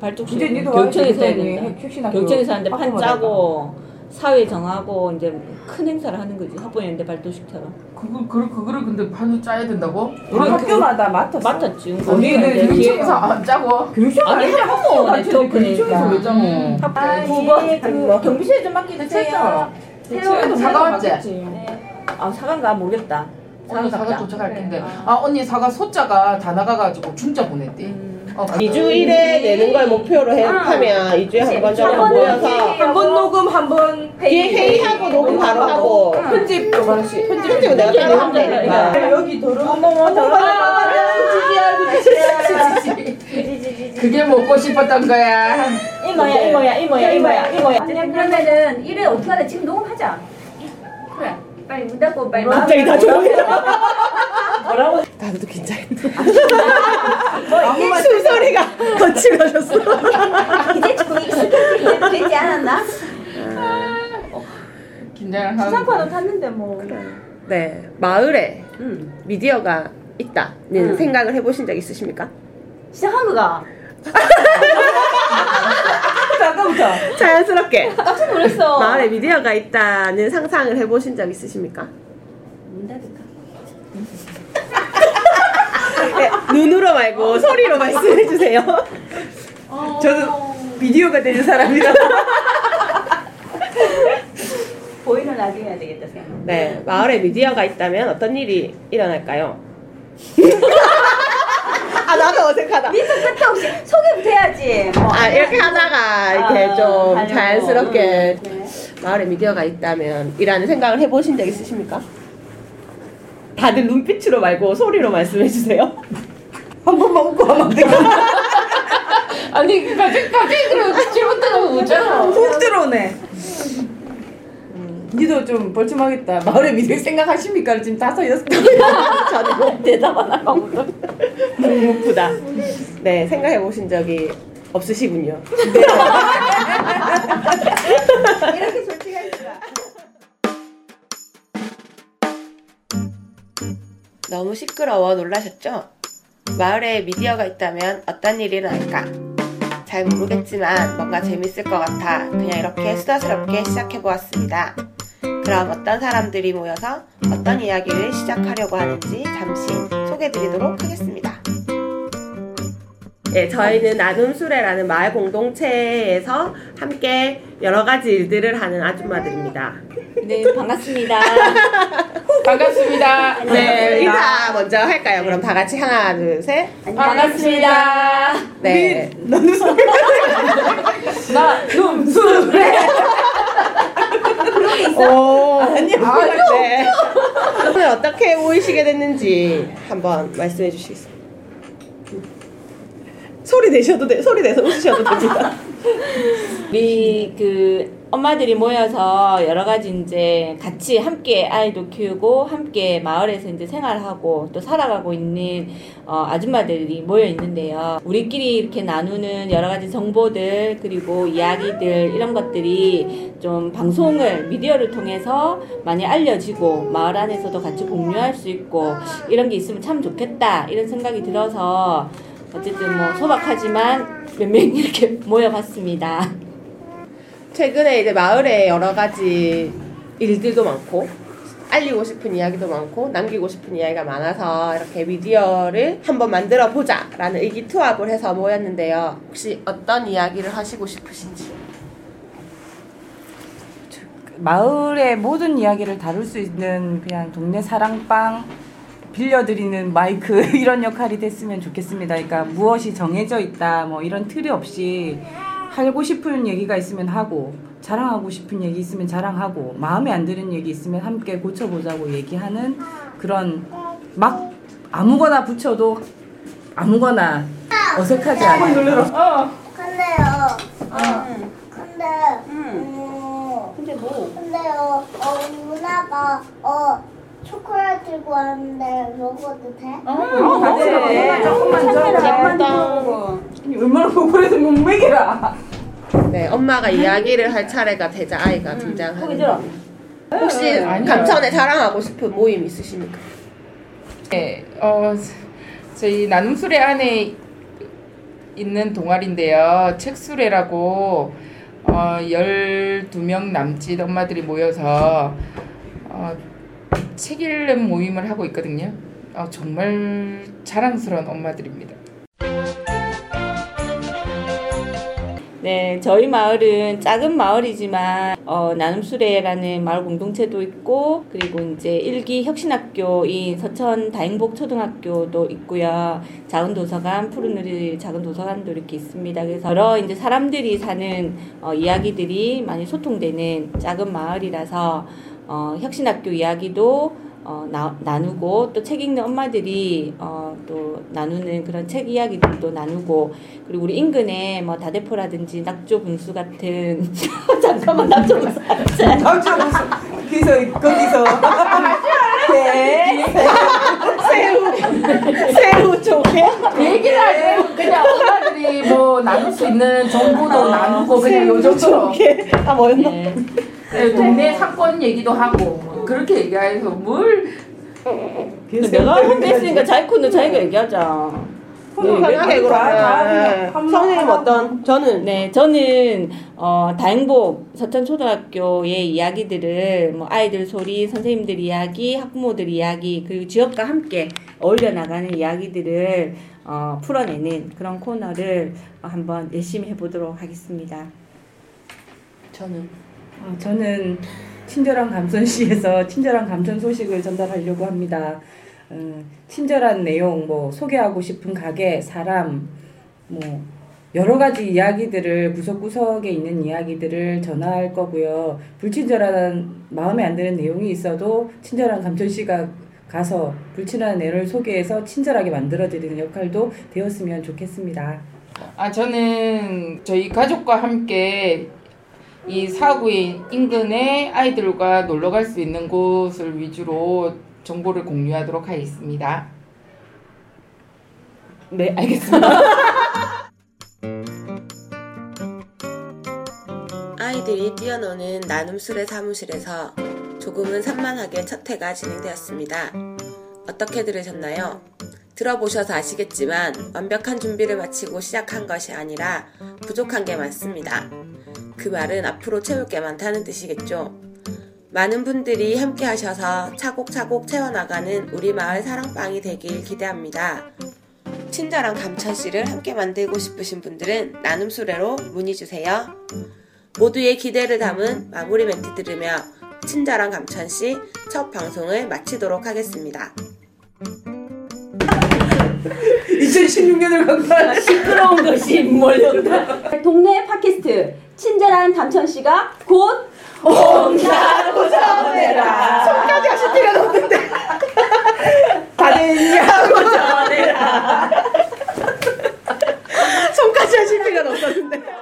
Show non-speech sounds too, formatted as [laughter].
발족식 이제 니도 경청에서 해야 된다. 경청에서 하는데 판. 짜고 사회 정하고 이제 큰 행사를 하는 거지 학부모인데 발도식처럼 그거 그 그거를 근데 판을 짜야 된다고? 우리 학교마다 맡았어. 맡았지. 언니는 뒤에- 교육청에서 안 짜고? 교육청 아니, 학부모 학부모 또 교육청에서 왜 짜고? 음. 그 경비실 좀 맡겨주세요. 새로 사과 왔지? 아 사과인가 모르겠다. 언니 사과 사과 도착할 텐데 아 언니 사과 소자가 다 나가가지고 중자 보냈대 어, 2주 1회 내는 걸 목표로 해, 하면 2주에 한 번 정도 한 모여서 한 번 녹음 한번 뒤에 회의하고 녹음 바로 하고. 편집 편집 편집은 내가 따로 하면 되니까 여기 도로. 도로 그게 먹고 싶었던 거야. 이모야 이모야 이모야 이모야 이모야. 그러면은 일을 어떻게 하자 지금 녹음하자. 그래 빨리 문 닫고 빨리 갑자기 다 조용해 [laughs] 뭐라고? 나도 긴장했다 뭐 이제 숨소리가 거칠어졌어 이제 조금 익숙해지면 되지 않았나? 긴장을 하는 부산판은 탔는데 뭐. 네 마을에 미디어가 있다는 생각을 해보신 적 있으십니까? 시작한 거가 아까부터 [laughs] 자연스럽게 깜짝 놀랐어. 마을에 미디어가 있다는 상상을 해보신 적 있으십니까? 문 닫을까? 네, 눈으로 말고 소리로 말씀해 주세요 저는 비디오가 되는 사람이라 보이는 라디오 해야 되겠다 생각. 네 마을에 미디어가 있다면 어떤 일이 일어날까요? 아 나도 어색하다 밑에 끝에 없이 소개부터 해야지. 뭐. 아 이렇게 하다가 이렇게 아, 좀 하려고. 자연스럽게 네. 마을에 미디어가 있다면 이라는 생각을 해보신 적 있으십니까? 다들 눈빛으로 말고 소리로 말씀해 주세요. [laughs] 한 번만 웃고 하면 안 돼. [laughs] 아니 갑자기 갑자기 그런 질문 때문에 웃잖아 훅 들어오네. 니도 좀 벌침하겠다. 마을에 미래 생각하십니까? 지금 다섯 여섯 개. [laughs] 저는 뭐 대답 안 하고 묵묵부다. 네 생각해 보신 적이 없으시군요. 이렇게 너무 시끄러워 놀라셨죠? 마을에 미디어가 있다면 어떤 일이 일어날까? 잘 모르겠지만 뭔가 재밌을 것 같아 그냥 이렇게 수다스럽게 시작해 보았습니다. 그럼 어떤 사람들이 모여서 어떤 이야기를 시작하려고 하는지 잠시 소개해 드리도록 하겠습니다. 네, 저희는 나눔수레라는 마을 공동체에서 함께 여러 가지 일들을 하는 아줌마들입니다. 네 반갑습니다. 반갑습니다 네, 인사 먼저 할까요? 그럼 다 같이 하나, 둘, 셋. 반갑습니다. 네. 나 num수래 오, 아니요. 네. 오늘 어떻게 모이시게 됐는지 한번 말씀해 주시겠어요? 소리 내셔도 돼, 소리 내서 웃으셔도 됩니다. [laughs] 우리 그 엄마들이 모여서 여러 가지 이제 같이 함께 아이도 키우고 함께 마을에서 이제 생활하고 또 살아가고 있는 어, 아줌마들이 모여 있는데요. 우리끼리 이렇게 나누는 여러 가지 정보들 그리고 이야기들 이런 것들이 좀 방송을 미디어를 통해서 많이 알려지고 마을 안에서도 같이 공유할 수 있고 이런 게 있으면 참 좋겠다 이런 생각이 들어서 어쨌든 뭐 소박하지만 몇 명 이렇게 [laughs] 모여봤습니다. 최근에 이제 마을에 여러 가지 일들도 많고, 알리고 싶은 이야기도 많고, 남기고 싶은 이야기가 많아서 이렇게 미디어를 한번 만들어 보자라는 의기투합을 해서 모였는데요. 혹시 어떤 이야기를 하시고 싶으신지? 마을의 모든 이야기를 다룰 수 있는 그냥 동네 사랑방 빌려드리는 마이크 [laughs] 이런 역할이 됐으면 좋겠습니다. 그러니까 무엇이 정해져 있다 뭐 이런 틀이 없이 하고 싶은 얘기가 있으면 하고 자랑하고 싶은 얘기 있으면 자랑하고 마음에 안 드는 얘기 있으면 함께 고쳐보자고 얘기하는 그런 막 아무거나 붙여도 아무거나 어색하지 않아요. 근데요. 어. 근데 음, 근데 뭐? 근데요. 어 누나가 어 초콜릿 들고 왔는데 먹어도 돼? 어, 네. 조금만 잠깐만 짠. 얼마나 고퀄해서 못 먹이라. 네, 엄마가 이야기를 할 차례가 되자 아이가 등장하는 들어. 혹시 아니요. 감천에 자랑하고 싶은 모임 있으십니까? 네, 어, 저희 나눔수레 안에 있는 동아리인데요. 책수레라고 어, 12명 남짓 엄마들이 모여서 어, 책 읽는 모임을 하고 있거든요. 어, 정말 자랑스러운 엄마들입니다. 네, 저희 마을은 작은 마을이지만 어, 나눔수레라는 마을 공동체도 있고 그리고 이제 일기 혁신학교인 서천 다행복 초등학교도 있고요. 작은 도서관, 푸른누리 작은 도서관도 이렇게 있습니다. 그래서 여러 이제 사람들이 사는 어, 이야기들이 많이 소통되는 작은 마을이라서 어, 혁신학교 이야기도 어, 나, 나누고 또 책 읽는 엄마들이 어, 또 나누는 그런 책 이야기들도 나누고. 그리고 우리 인근에 뭐 다대포라든지 낙조 분수 같은 [laughs] 잠깐만 낙조 분수 남자 무슨 거기서 거기서. 네. 새우. 새우 조개 얘기를 하지 그냥 엄마들이 뭐 나눌 수 있는 정보도 나누고 그냥 요즘처럼 아 뭐였나? 네. 네, 동네 사건 얘기도 하고 뭐 그렇게 얘기해서 뭘 내가 혼냈으니까 자기 코는 자기가 얘기하자. 편하게 그러면. 선생님 어떤? 저는. 네, 저는 어, 다행복 서천초등학교의 이야기들을 뭐 아이들 소리, 선생님들 이야기, 학부모들 이야기 그리고 지역과 함께 어울려 나가는 이야기들을 어, 풀어내는 그런 코너를 어, 한번 열심히 해보도록 하겠습니다. 저는. 어, 저는 친절한 감천시에서 친절한 감천 소식을 전달하려고 합니다. 어, 친절한 내용, 뭐 소개하고 싶은 가게, 사람, 뭐 여러 가지 이야기들을 구석구석에 있는 이야기들을 전할 거고요. 불친절한 마음에 안 드는 내용이 있어도 친절한 감천시가 가서 불친한 애를 소개해서 친절하게 만들어드리는 역할도 되었으면 좋겠습니다. 아 저는 저희 가족과 함께 이 사구의 인근의 아이들과 놀러 갈 수 있는 곳을 위주로 정보를 공유하도록 하겠습니다. 네, 알겠습니다. [laughs] 아이들이 뛰어노는 나눔술의 사무실에서 조금은 산만하게 첫 회가 진행되었습니다. 어떻게 들으셨나요? 들어보셔서 아시겠지만 완벽한 준비를 마치고 시작한 것이 아니라 부족한 게 많습니다. 그 말은 앞으로 채울 게 많다는 뜻이겠죠. 많은 분들이 함께 하셔서 차곡차곡 채워나가는 우리 마을 사랑방이 되길 기대합니다. 친절한 감천씨를 함께 만들고 싶으신 분들은 나눔 수레로 문의 주세요. 모두의 기대를 담은 마무리 멘트 들으며 친절한 감천씨 첫 방송을 마치도록 하겠습니다. 2016년을 간다. 아, 시끄러운 것이 몰려온다. 동네 팟캐스트 친절한 담천 씨가 곧 온다 고전해라. 손까지 하실 필요는 없는데. 다됐냐 고전해라. 손까지 하실 필요는 없었는데.